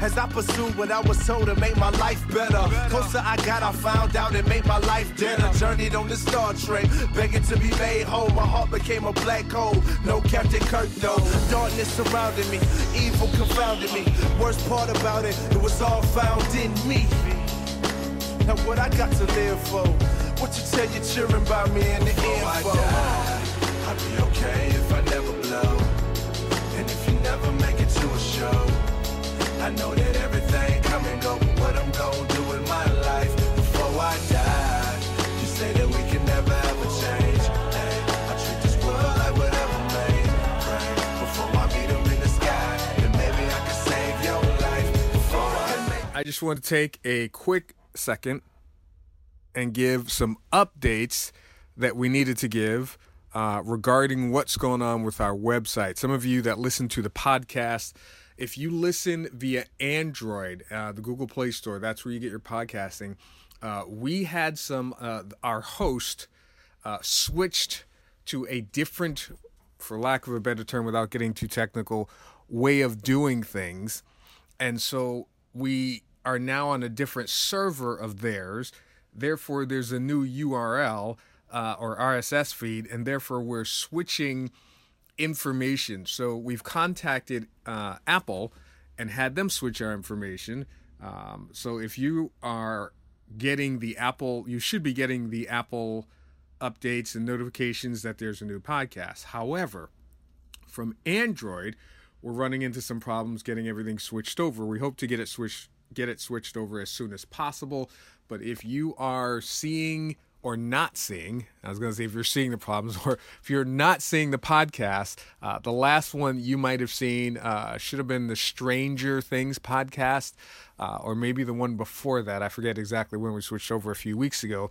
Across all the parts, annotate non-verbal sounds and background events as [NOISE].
As I pursued what I was told to make my life better. Closer I got, I found out it made my life deader. Journeyed on the Star Trek, begging to be made whole. My heart became a black hole. No Captain Kirk though. Darkness surrounded me, evil confounded me. Worst part about it, it was all found in me. Now what I got to live for? What you tell your children about me in the oh info? I'd be okay if I never blow. And if you never make it to a show, I know that everything come and go. But what I'm gonna do in my life before I die? You say that we can never ever change. Hey, I treat this world like whatever made. Pray before I meet 'em in the sky. And maybe I can save your life before I I just want to take a quick second and give some updates that we needed to give uh, regarding what's going on with our website. Some of you that listen to the podcast, if you listen via Android, uh, the Google Play Store, that's where you get your podcasting. Uh, we had some, uh, our host uh, switched to a different, for lack of a better term, without getting too technical, way of doing things. And so we are now on a different server of theirs. Therefore, there's a new URL uh, or RSS feed, and therefore we're switching information. So we've contacted uh, Apple and had them switch our information. Um, so if you are getting the Apple, you should be getting the Apple updates and notifications that there's a new podcast. However, from Android, we're running into some problems getting everything switched over. We hope to get it switched get it switched over as soon as possible. But if you are seeing or not seeing, I was going to say if you're seeing the problems, [LAUGHS] or if you're not seeing the podcast, uh, the last one you might have seen uh, should have been the Stranger Things podcast, uh, or maybe the one before that. I forget exactly when we switched over a few weeks ago.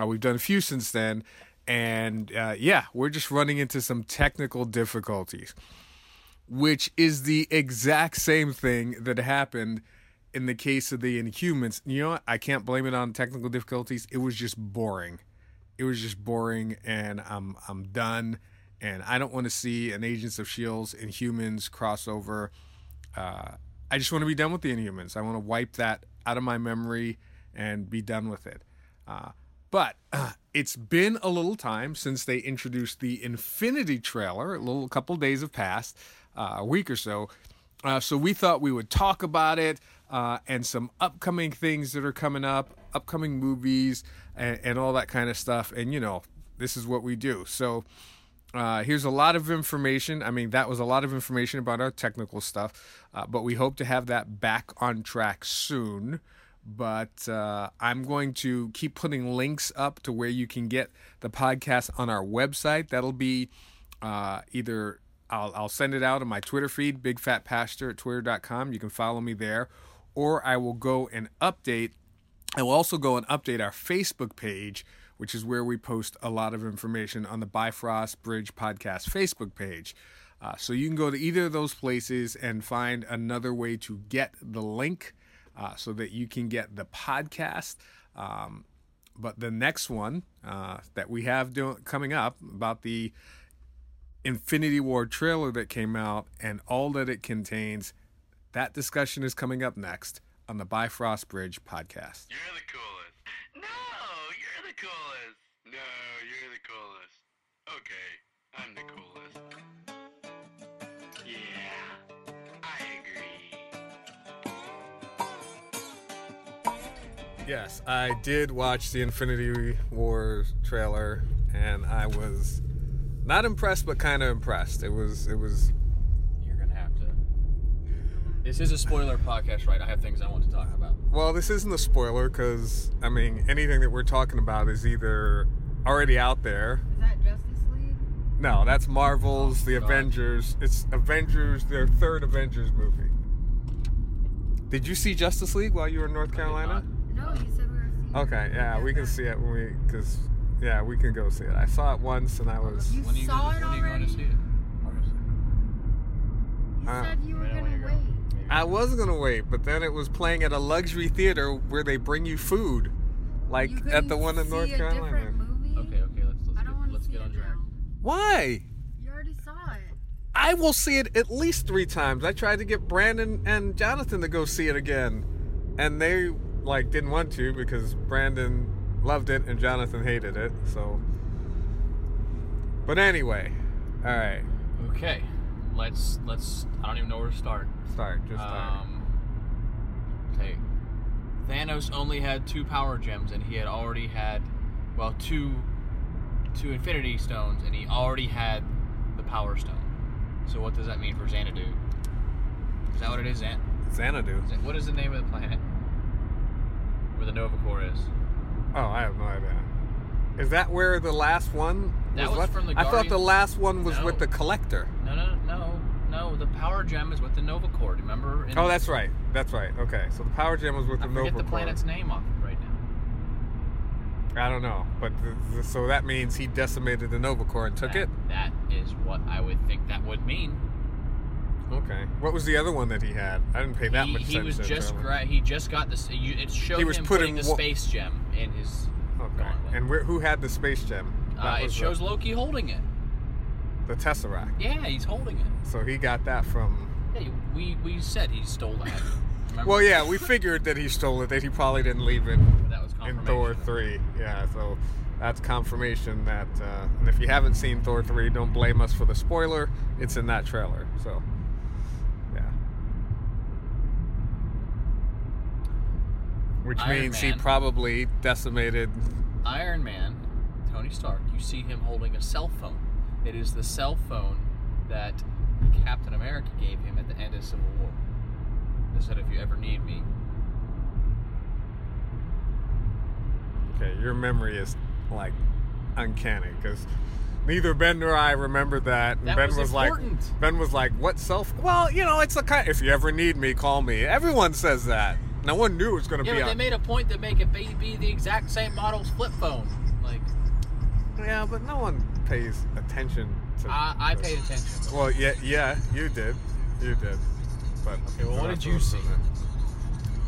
Uh, we've done a few since then. And uh, yeah, we're just running into some technical difficulties which is the exact same thing that happened in the case of the Inhumans. You know what? I can't blame it on technical difficulties. It was just boring. It was just boring, and I'm I'm done. And I don't want to see an Agents of Shields Inhumans crossover. Uh, I just want to be done with the Inhumans. I want to wipe that out of my memory and be done with it. Uh, but uh, [CLEARS THROAT] it's been a little time since they introduced the Infinity trailer. A little couple days have passed, uh, a week or so. Uh, so we thought we would talk about it uh, and some upcoming things that are coming up, upcoming movies, and, and all that kind of stuff. And you know, this is what we do. So uh, here's a lot of information. I mean, that was a lot of information about our technical stuff, uh, but we hope to have that back on track soon. But uh, I'm going to keep putting links up to where you can get the podcast on our website. That'll be uh, either I'll, I'll send it out on my Twitter feed, Big Fat Pastor at twitter.com. You can follow me there, or I will go and update. I will also go and update our Facebook page, which is where we post a lot of information on the Bifrost Bridge Podcast Facebook page. Uh, so you can go to either of those places and find another way to get the link uh, so that you can get the podcast. Um, but the next one uh, that we have do- coming up about the Infinity War trailer that came out and all that it contains, that discussion is coming up next on the Bifrost Bridge podcast. You're the coolest. No, you're the coolest. No, you're the coolest. Okay, I'm the coolest. Yeah, I agree. Yes, I did watch the Infinity War trailer and I was not impressed but kind of impressed. It was it was You're gonna have to. This is a spoiler podcast, right? I have things I want to talk about. well, this isn't a spoiler cuz I mean, anything that we're talking about is either already out there. Is that Justice League? No, that's Marvel's oh, The God. Avengers. It's Avengers their third Avengers movie. Did you see Justice League while you were in North Carolina? No, you said we were seeing Okay, yeah, we can see it when we cuz yeah, we can go see it. I saw it once and I was You When are you saw gonna, it when are you going already? to see it? You Uh, said you were gonna wait. maybe- I was gonna wait, but then it was playing at a luxury theater where they bring you food, like You at the couldn't one in North see a Carolina. movie? Okay, okay, let's let's I don't get, want to let's see get on it track. now. Why? You already saw it. I will see it at least three times. I tried to get Brandon and Jonathan to go see it again, and they like didn't want to because Brandon loved it and Jonathan hated it. So, but anyway, all right, Okay, let's let's. I don't even know where to start. start. Just start. Um, okay. Thanos only had two power gems, and he had already had, well, two, two Infinity Stones, and he already had the Power Stone. So what does that mean for Xanadu? Is that what it is, Xan? Xanadu. Is it- What is the name of the planet where the Nova Corps is? Oh, I have no idea. Is that where the last one That was left? from the I thought the last one was No. with the collector. No, no. The Power Gem is with the Nova Corps. Remember? In- Oh, that's right. That's right. Okay, so the power gem was with I the forget Nova the Corps. planet's name off right now. I don't know, but the, the, so that means he decimated the Nova Corps and took That- it. That is what I would think that would mean. Okay. What was the other one that he had? I didn't pay that he, much he was just gra- he just got this. It showed He was him putting putting the wa- space gem in his. Okay. gauntlet. And where, who had the space gem? uh, it was the- shows Loki holding it. The, Tesseract. Yeah, he's holding it. So he got that from. Yeah, we we said he stole that. [LAUGHS] Well, yeah, we figured that he stole it. That he probably didn't leave it that was in. Thor three. Yeah. So that's confirmation that. Uh, and if you haven't seen Thor three, don't blame us for the spoiler. It's in that trailer. So. Yeah. Which Iron means he probably decimated Iron Man, Tony Stark. You see him holding a cell phone. It is the cell phone that Captain America gave him at the end of Civil War. They said, "If you ever need me." Okay, your memory is like uncanny because neither Ben nor I remember that. And That ben was like. Ben was like, "What self?" Well, you know, it's a kind. If you ever need me, call me. Everyone says that. No one knew it was going to Yeah, be but they made a point to make it be, be the exact same model's flip phone. Like, yeah, but no one pays attention to. I, I to- paid attention. Well, yeah, yeah, you did, you did. But Okay, well, what did you see?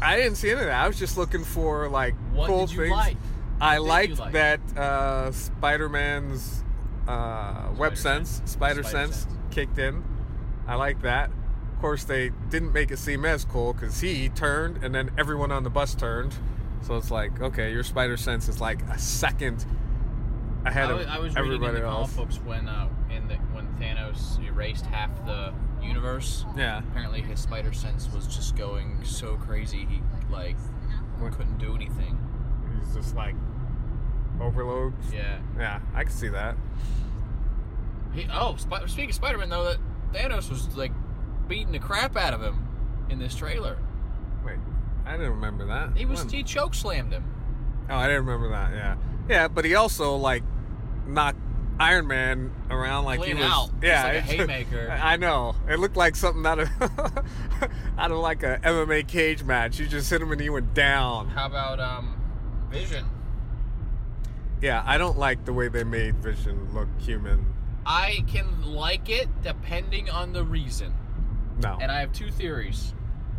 I didn't see any of that. I was just looking for like What cool did you things. like? I What did you liked like? that uh, Spider-Man's uh, web Spider-Man. sense, spider, Spider sense, sense. kicked in. I like that. Of course, they didn't make it seem as cool because he turned and then everyone on the bus turned. So it's like, okay, your spider sense is like a second ahead I of was, I was reading in everybody the else. comic books when uh, in the when Thanos erased half the universe. Yeah. Apparently, his spider sense was just going so crazy he like What? couldn't do anything. He's just like overload. Yeah. Yeah, I can see that. He, oh, Sp- speaking of Spider-Man, though, that Thanos was like beating the crap out of him in this trailer. Wait, I didn't remember that. He was When? he choke slammed him. Oh, I didn't remember that. Yeah, yeah, but he also like knocked Iron Man around like Clean he was. out, Yeah, like a haymaker. [LAUGHS] I know. It looked like something out of [LAUGHS] out of like a MMA cage match. You just hit him and he went down. How about um, Vision? Yeah, I don't like the way they made Vision look human. I can like it depending on the reason, No. and I have two theories.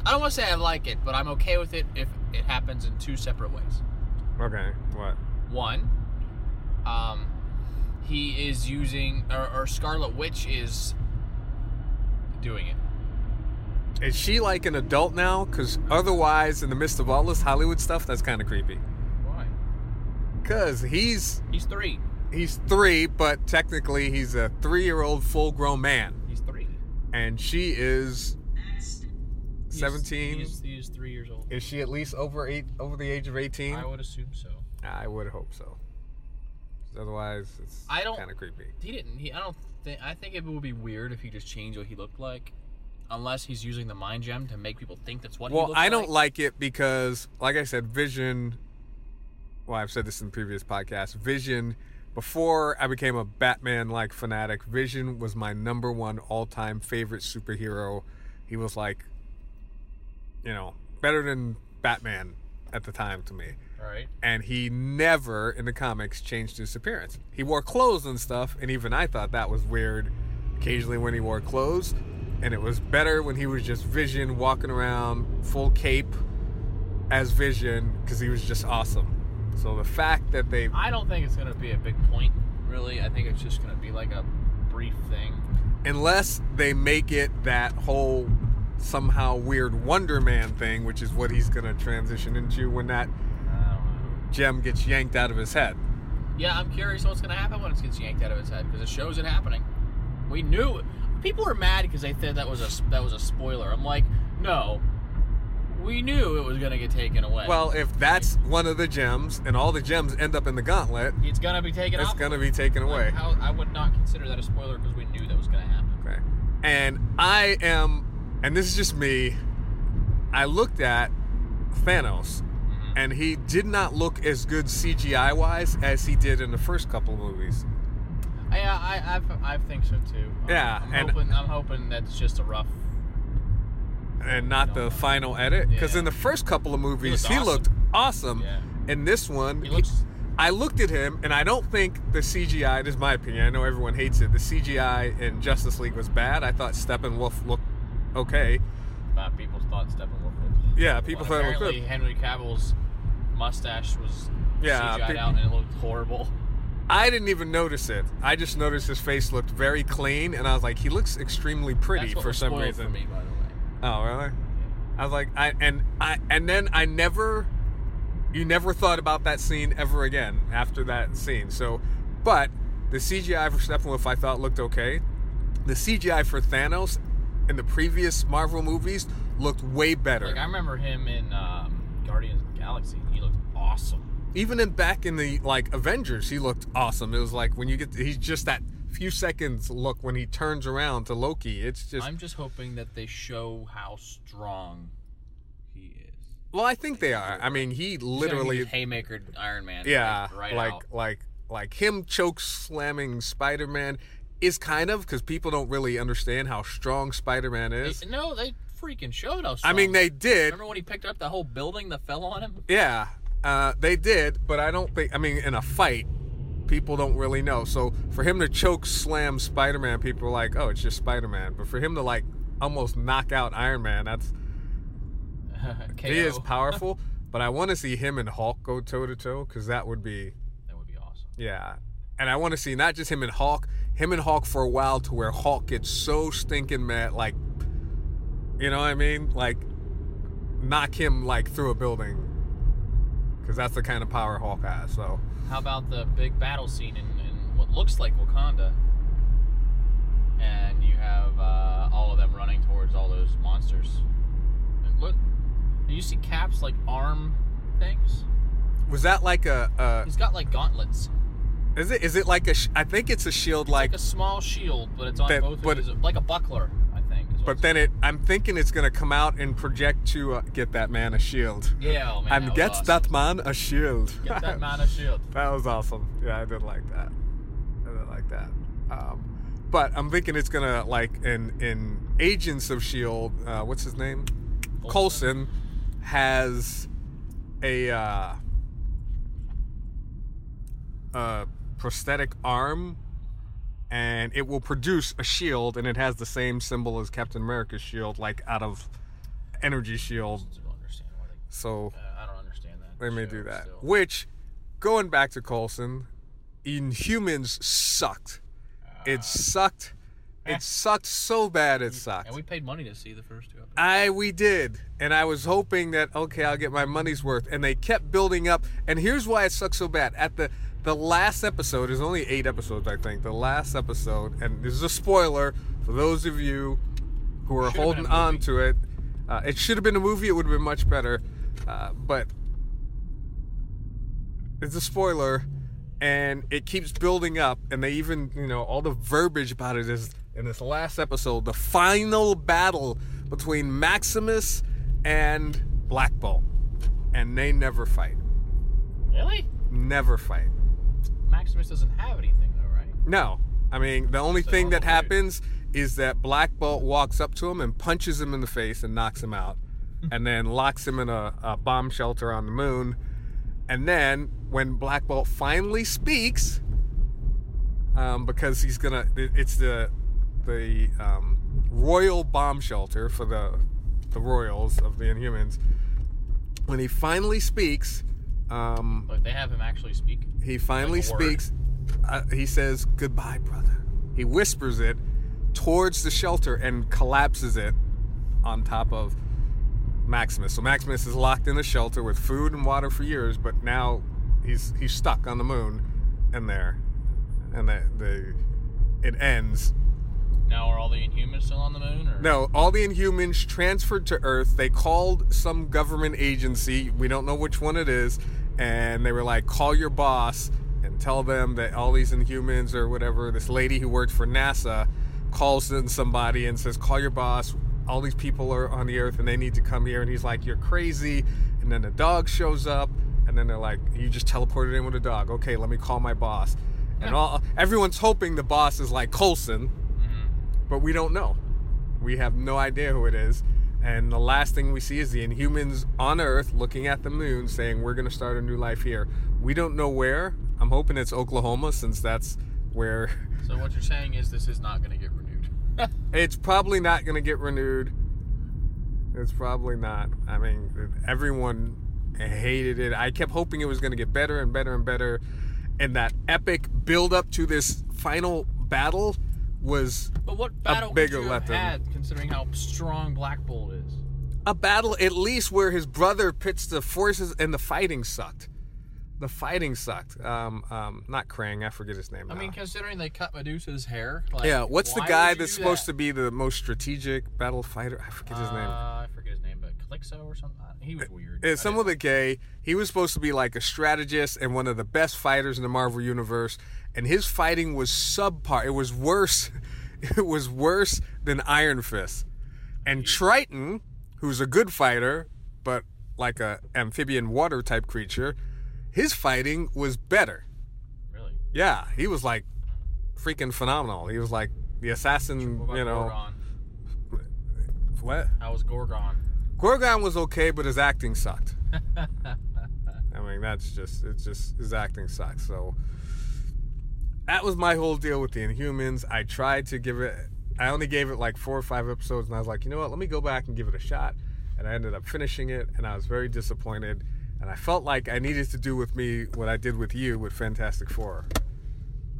I don't want to say I like it, but I'm okay with it if it happens in two separate ways. okay. What? One, um, he is using, or, or Scarlet Witch is doing it. Is she like an adult now? Because otherwise, in the midst of all this Hollywood stuff, that's kind of creepy. Why? Because he's He's three. he's three, but technically he's a three-year-old full-grown man, He's three. and she is He's- seventeen. He's, he's three years old. Is she at least over eight, over the age of eighteen? I would assume so. I would hope so. Otherwise, it's I don't- kind of creepy. He didn't. He. I don't think. I think it would be weird if he just changed what he looked like, unless he's using the mind gem to make people think that's what he Well, I don't like. it because, like I said, Vision. Well, I've said this in previous podcast. Vision, before I became a Batman-like fanatic, Vision was my number one all-time favorite superhero. He was like, you know, better than Batman at the time to me. Right. and he never in the comics changed his appearance. He wore clothes and stuff, and even I thought that was weird occasionally when he wore clothes. And it was better when he was just Vision walking around full cape as Vision because he was just awesome. So the fact that they, I don't think it's gonna be a big point. Really, I think it's just gonna be like a brief thing. unless they make it that whole somehow weird Wonder Man thing, which is what he's gonna transition into when that I don't know. Gem gets yanked out of his head. Yeah, I'm curious what's going to happen when it gets yanked out of his head because it shows it happening. We knew. People were mad because they said that was a that was a spoiler. I'm like, no, we knew it was going to get taken away. Well, if that's one of the gems and all the gems end up in the gauntlet, it's going to be taken. it's gonna be taken Like, away. how, I would not consider that a spoiler because we knew that was going to happen. Okay. And I am, and this is just me, I looked at Thanos. And he did not look as good CGI wise as he did in the first couple of movies. I, I, I, I think so too. Um, Yeah, I'm and- hoping, I'm hoping that's just a rough. And not the final edit. Because Yeah. in the first couple of movies, He he looked looked awesome. Yeah. In this one, He looks. I looked at him, and I don't think the CGI, this is my opinion, I know everyone hates it, the CGI in Justice League was bad. I thought Steppenwolf looked okay. Uh, people thought Steppenwolf looked. Yeah, people well, thought it looked apparently. Henry Cavill's mustache was Yeah, CGI'd out and it looked horrible. I didn't even notice it. I just noticed his face looked very clean, and I was like, he looks extremely pretty for was some reason. for me, by the way. Oh, really? I was like, I and I and then I never, you never thought about that scene ever again after that scene. So, but the CGI for Steppenwolf I thought looked okay. The CGI for Thanos in the previous Marvel movies looked way better. Like I remember him in um, Guardians of the Galaxy. He looked awesome. Even in back in the like Avengers, he looked awesome. It was like when you get he's just that few seconds look when he turns around to Loki. It's just I'm just hoping that they show how strong he is. well, I think they are. I mean, he literally use haymaker Iron Man. yeah, like, right like like like him choke slamming Spider-Man is kind of because people don't really understand how strong Spider-Man is. No, they freaking showed us. I mean, they did. Remember when he picked up the whole building that fell on him? Yeah, uh, they did, but I don't think. I mean, in a fight, people don't really know. So for him to choke slam Spider-Man, people are like, "Oh, it's just Spider-Man." But for him to like almost knock out Iron Man, that's [LAUGHS] he is powerful. [LAUGHS] but I want to see him and Hulk go toe to toe because that would be That would be awesome. yeah. And I want to see not just him and Hulk, him and Hulk for a while to where Hulk gets so stinking mad, like, you know what I mean? Like, knock him like through a building, because that's the kind of power Hulk has. So How about the big battle scene in, in what looks like Wakanda? And you have uh, all of them running towards all those monsters. And look, do you see Cap's like arm things? was that like a, a He's got like gauntlets. Is it is it like a sh- I think it's a shield Like like, a small shield, but it's on That- both but- of his, like a buckler, I think. but then it I'm thinking it's gonna come out and project to uh, get that man a shield. Yeah, oh, man. and that was get awesome. that man a shield. Get that [LAUGHS] man a shield. That was awesome. Yeah, I did like that. I did like that. Um, but I'm thinking it's gonna like in in Agents of Shield. Uh, what's his name? Coulson has a uh, a prosthetic arm, and it will produce a shield, and it has the same symbol as Captain America's shield, like out of energy shield. I don't understand why they. So Uh, I don't understand that. they may do that. still. Which, going back to Coulson, Inhumans sucked. It sucked. It sucked so bad. It sucked. And we paid money to see the first two episodes. I we did, and I was hoping that okay, I'll get my money's worth. And they kept building up. And here's why it sucked so bad. At the the last episode, is only eight episodes, I think. The last episode, and this is a spoiler for those of you who are Should've holding on to it. Uh, it should have been a movie. It would have been much better. Uh, but it's a spoiler, and it keeps building up. And they even, you know, all the verbiage about it is in this last episode, the final battle between Maximus and Black Bolt, and they never fight. Really? Never fight. Maximus doesn't have anything though, right? No, I mean the only So, thing that happens is that Black Bolt walks up to him and punches him in the face and knocks him out, [LAUGHS] and then locks him in a, a bomb shelter on the moon. And then when Black Bolt finally speaks, um, because he's gonna, it- it's the the um, royal bomb shelter for the the royals of the Inhumans. When he finally speaks, um, But they have him actually speak. he finally Like speaks. Uh, he says, "Goodbye, brother." He whispers it, towards the shelter and collapses it on top of Maximus. So Maximus is locked in the shelter with food and water for years, but now he's he's stuck on the moon and there. And the, the it ends Now are all the Inhumans still on the moon? Or? no, all the Inhumans transferred to Earth. They called some government agency. We don't know which one it is. And they were like, call your boss and tell them that all these Inhumans or whatever, this lady who worked for NASA calls in somebody and says, call your boss. All these people are on the Earth and they need to come here. And he's like, you're crazy. And then the dog shows up. And then they're like, you just teleported in with a dog. Okay, let me call my boss. And all everyone's hoping the boss is like Coulson mm-hmm. but we don't know. We have no idea who it is. And the last thing we see is the Inhumans on Earth looking at the moon saying, We're going to start a new life here. We don't know where. I'm hoping it's Oklahoma since that's where [LAUGHS] So what you're saying is this is not going to get renewed. [LAUGHS] it's probably not going to get renewed. It's probably not. I mean, everyone hated it. I kept hoping it was going to get better and better and better. And that epic build up to this final battle was But what battle bigger could you have weapon. had, considering how strong Black Bolt is? a battle at least where his brother pits the forces and the fighting sucked. The fighting sucked. Um, um, not Krang, I forget his name. I now. mean, considering they cut Medusa's hair. Like, yeah, what's the guy that's supposed that? to be the most strategic battle fighter? I forget his Uh, name. I forget his name, but Calixo or something. He was weird. It's I someone didn't- gay. He was supposed to be like a strategist and one of the best fighters in the Marvel universe, and his fighting was subpar. It was worse. [LAUGHS] It was worse than Iron Fist. And Triton, who's a good fighter, but like a amphibian water type creature, his fighting was better. Really? Yeah, he was like freaking phenomenal. He was like the assassin, you know. Gorgon? What? How was Gorgon? Gorgon was okay, but his acting sucked. [LAUGHS] I mean, that's just it's just his acting sucks. So that was my whole deal with the Inhumans. I tried to give it. I only gave it like four or five episodes, and I was like, you know what? Let me go back and give it a shot. And I ended up finishing it, and I was very disappointed. And I felt like I needed to do with me what I did with you with Fantastic Four.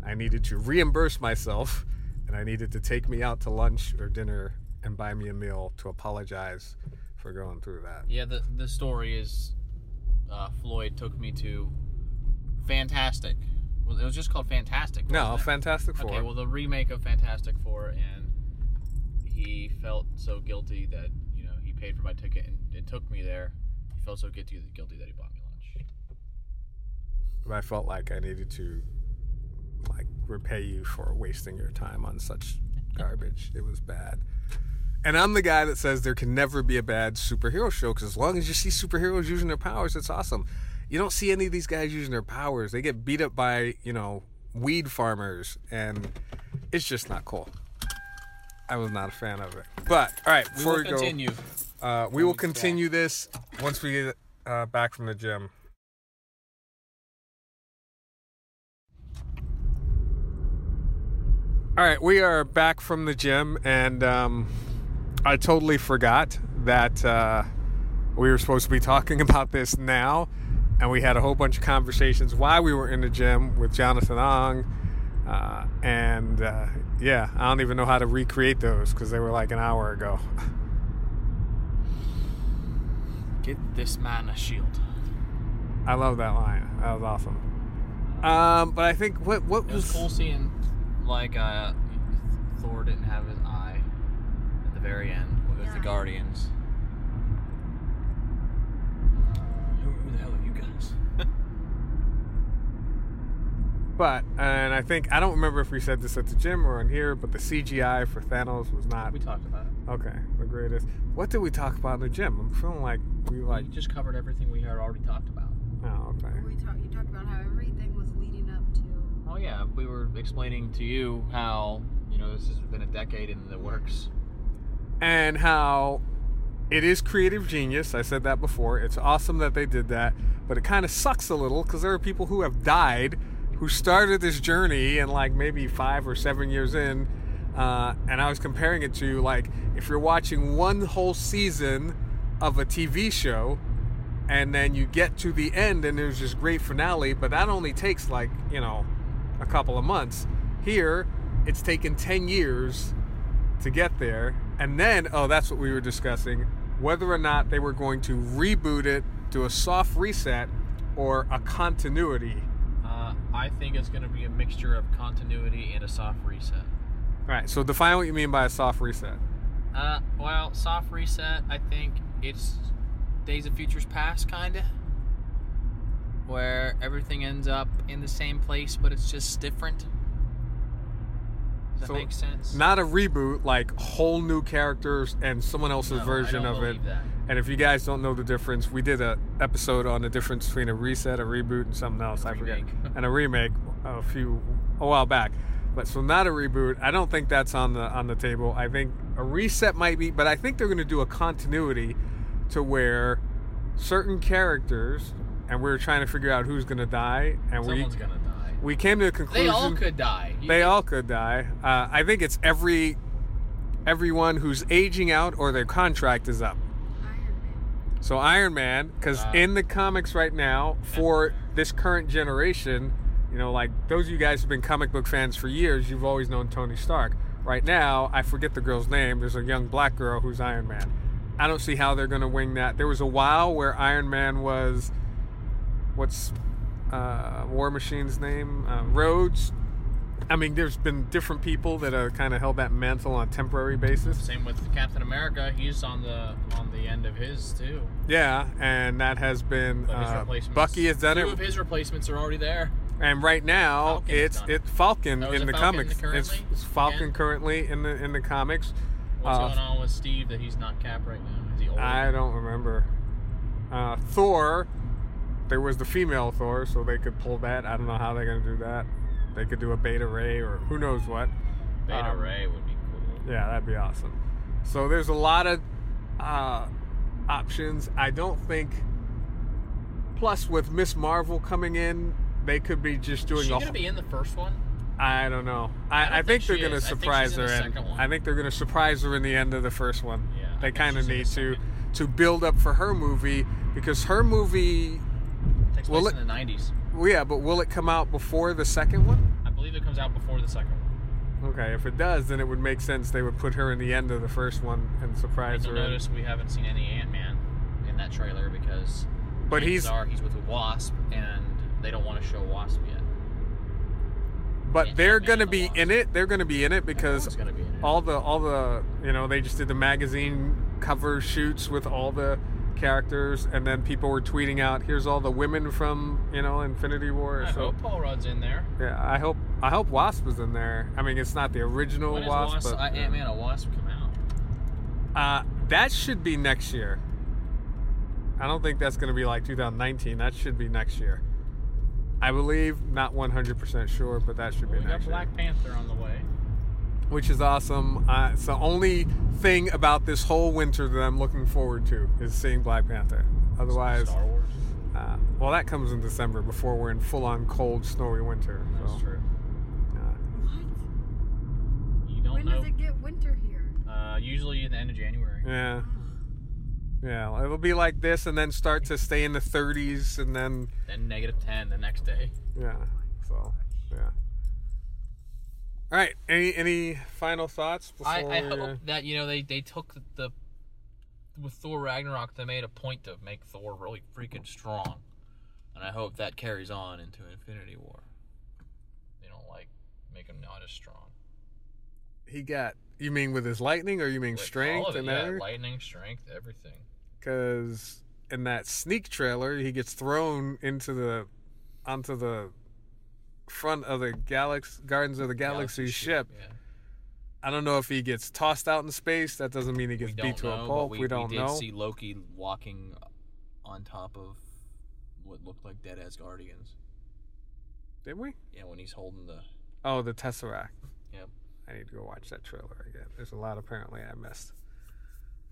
I needed to reimburse myself, and I needed to take me out to lunch or dinner and buy me a meal to apologize for going through that. Yeah, the the story is uh, Floyd took me to Fantastic. It was just called Fantastic. No, it? Fantastic Four. Okay, well, the remake of Fantastic Four, and he felt so guilty that you know he paid for my ticket and it took me there. He felt so guilty guilty that he bought me lunch. But I felt like I needed to like repay you for wasting your time on such [LAUGHS] garbage. It was bad. And I'm the guy that says there can never be a bad superhero show because as long as you see superheroes using their powers, it's awesome. You don't see any of these guys using their powers. They get beat up by, you know, weed farmers, and it's just not cool. I was not a fan of it. But, all right, We before will we go. continue. Uh, we will weeks back. continue this once we get uh, back from the gym. All right, we are back from the gym, and um, I totally forgot that uh, we were supposed to be talking [LAUGHS] about this now, and we had a whole bunch of conversations while we were in the gym with Jonathan Ong, uh, and uh, yeah, I don't even know how to recreate those because they were like an hour ago. Get this man a shield. I love that line. That was awesome. Um, but I think what what It was was cool seeing like uh, Thor didn't have his eye at the very end with the Guardians. Who, who the hell are you guys? But and I think I don't remember if we said this at the gym or in here, but the CGI for Thanos was not we talked about it. okay. The greatest. What did we talk about in the gym? I'm feeling like we like. we just covered everything we had already talked about. Oh, okay. We talk, you talked about how everything was leading up to. Oh yeah, we were explaining to you how you know this has been a decade in the works. and how it is creative genius. I said that before. It's awesome that they did that, but it kind of sucks a little because there are people who have died who started this journey and like maybe five or seven years in. Uh, and I was comparing it to like if you're watching one whole season of a TV show and then you get to the end and there's this great finale, but that only takes like, you know, a couple of months. Here, it's taken 10 years to get there. And then, oh, that's what we were discussing whether or not they were going to reboot it, do a soft reset, or a continuity. I think it's going to be a mixture of continuity and a soft reset. All right, so define what you mean by a soft reset. Uh, well, soft reset. I think it's Days of Futures Past, kinda, where everything ends up in the same place, but it's just different. Does that So, make sense? Not a reboot, like whole new characters and someone else's No, version of it. that. And if you guys don't know the difference, we did a episode on the difference between a reset, a reboot, and something else. I forget. And a remake a few a while back. But so not a reboot. I don't think that's on the on the table. I think a reset might be, but I think they're going to do a continuity to where certain characters, and we are trying to figure out who's going to die, and Someone's we gonna die. we came to the conclusion They all could die. You- they all could die. Uh, I think it's every everyone who's aging out or their contract is up. So Iron Man, because Uh, in the comics right now for this current generation, you know, like those of you guys who've been comic book fans for years, you've always known Tony Stark. Right now, I forget the girl's name. There's a young black girl who's Iron Man. I don't see how they're going to wing that. There was a while where Iron Man was, what's uh, War Machine's name? Uh, Rhodes. I mean, there's been different people that have kind of held that mantle on a temporary basis. Same with Captain America. He's on the on the end of his too. Yeah, and that has been uh. Bucky has done two it. of his replacements are already there. And right now, Falcon's it's done it Falcon Oh, in the Falcon comics. It's, it's Falcon Again? currently in the in the comics. What's Uh, going on with Steve that he's not Cap right now? Is he old? I don't remember. Uh, Thor, there was the female Thor, so they could pull that. I don't know how they're gonna do that. They could do a Beta Ray or who knows what. Beta um, Ray would be cool. Yeah, that'd be awesome. So there's a lot of uh, options. I don't think. Plus, with Miss Marvel coming in, they could be just doing Is she a gonna be in the first one? I don't know. I I, don't I, think think they're gonna is. Surprise in her. the in- second one. I think they're gonna surprise her in the end of the first one. Yeah, they kind of she's in the need to to build up for her movie because her movie. takes Well, place in the '90s. Well, yeah, but will it come out before the second one? I believe it comes out before the second one. Okay, if it does, then it would make sense they would put her in the end of the first one and surprise her. notice we haven't seen any Ant Man in that trailer because But he's are he's with Wasp and they don't want to show Wasp yet. but Ant- they're gonna be Wasp. in it. They're gonna be in it because be in it. all the all the you know they just did the magazine cover shoots with all the characters and then people were tweeting out here's all the women from you know infinity war I so hope Paul Rudd's in there. yeah i hope i hope wasp is in there i mean it's not the original When wasp, Wasp, but uh, Ant Man and Wasp come out? uh, that should be next year i don't think that's going to be like 2019 that should be next year i believe not 100% sure but that should Well, be we got next year Black Panther on the way. Which is awesome. Uh, it's the only thing about this whole winter that I'm looking forward to is seeing Black Panther. Otherwise, Star Wars. uh, well, that comes in December before we're in full-on cold, snowy winter. That's so, true. What? You don't When know. does it get winter here? Uh, usually in the end of January. yeah, yeah, it'll be like this, and then start to stay in the 30s, and then Then negative ten the next day. yeah. So yeah. All right. Any any final thoughts I, I hope uh, that you know they they took the, the with Thor Ragnarok they made a point to make Thor really freaking strong, and I hope that carries on into Infinity War. They don't like make him not as strong. he got? You mean with his lightning, or you mean all strength it, and yeah, everything? lightning, strength, everything. because in that sneak trailer he gets thrown into the onto the front of the galaxy Guardians of the Galaxy, ship. Yeah. I don't know if he gets tossed out in space. That doesn't mean he gets beat to know, a pulp. we, We, don't we did know. see Loki walking on top of what looked like dead Asgardians. Did we? Yeah, when he's holding the Oh, the Tesseract. Yep. I need to go watch that trailer again. There's a lot apparently I missed.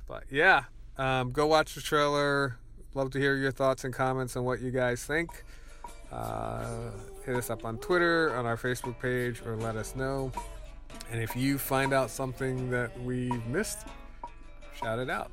But yeah, um, go watch the trailer. Love to hear your thoughts and comments on what you guys think. Uh, hit us up on Twitter, on our Facebook page, or let us know. And if you find out something that we missed, shout it out.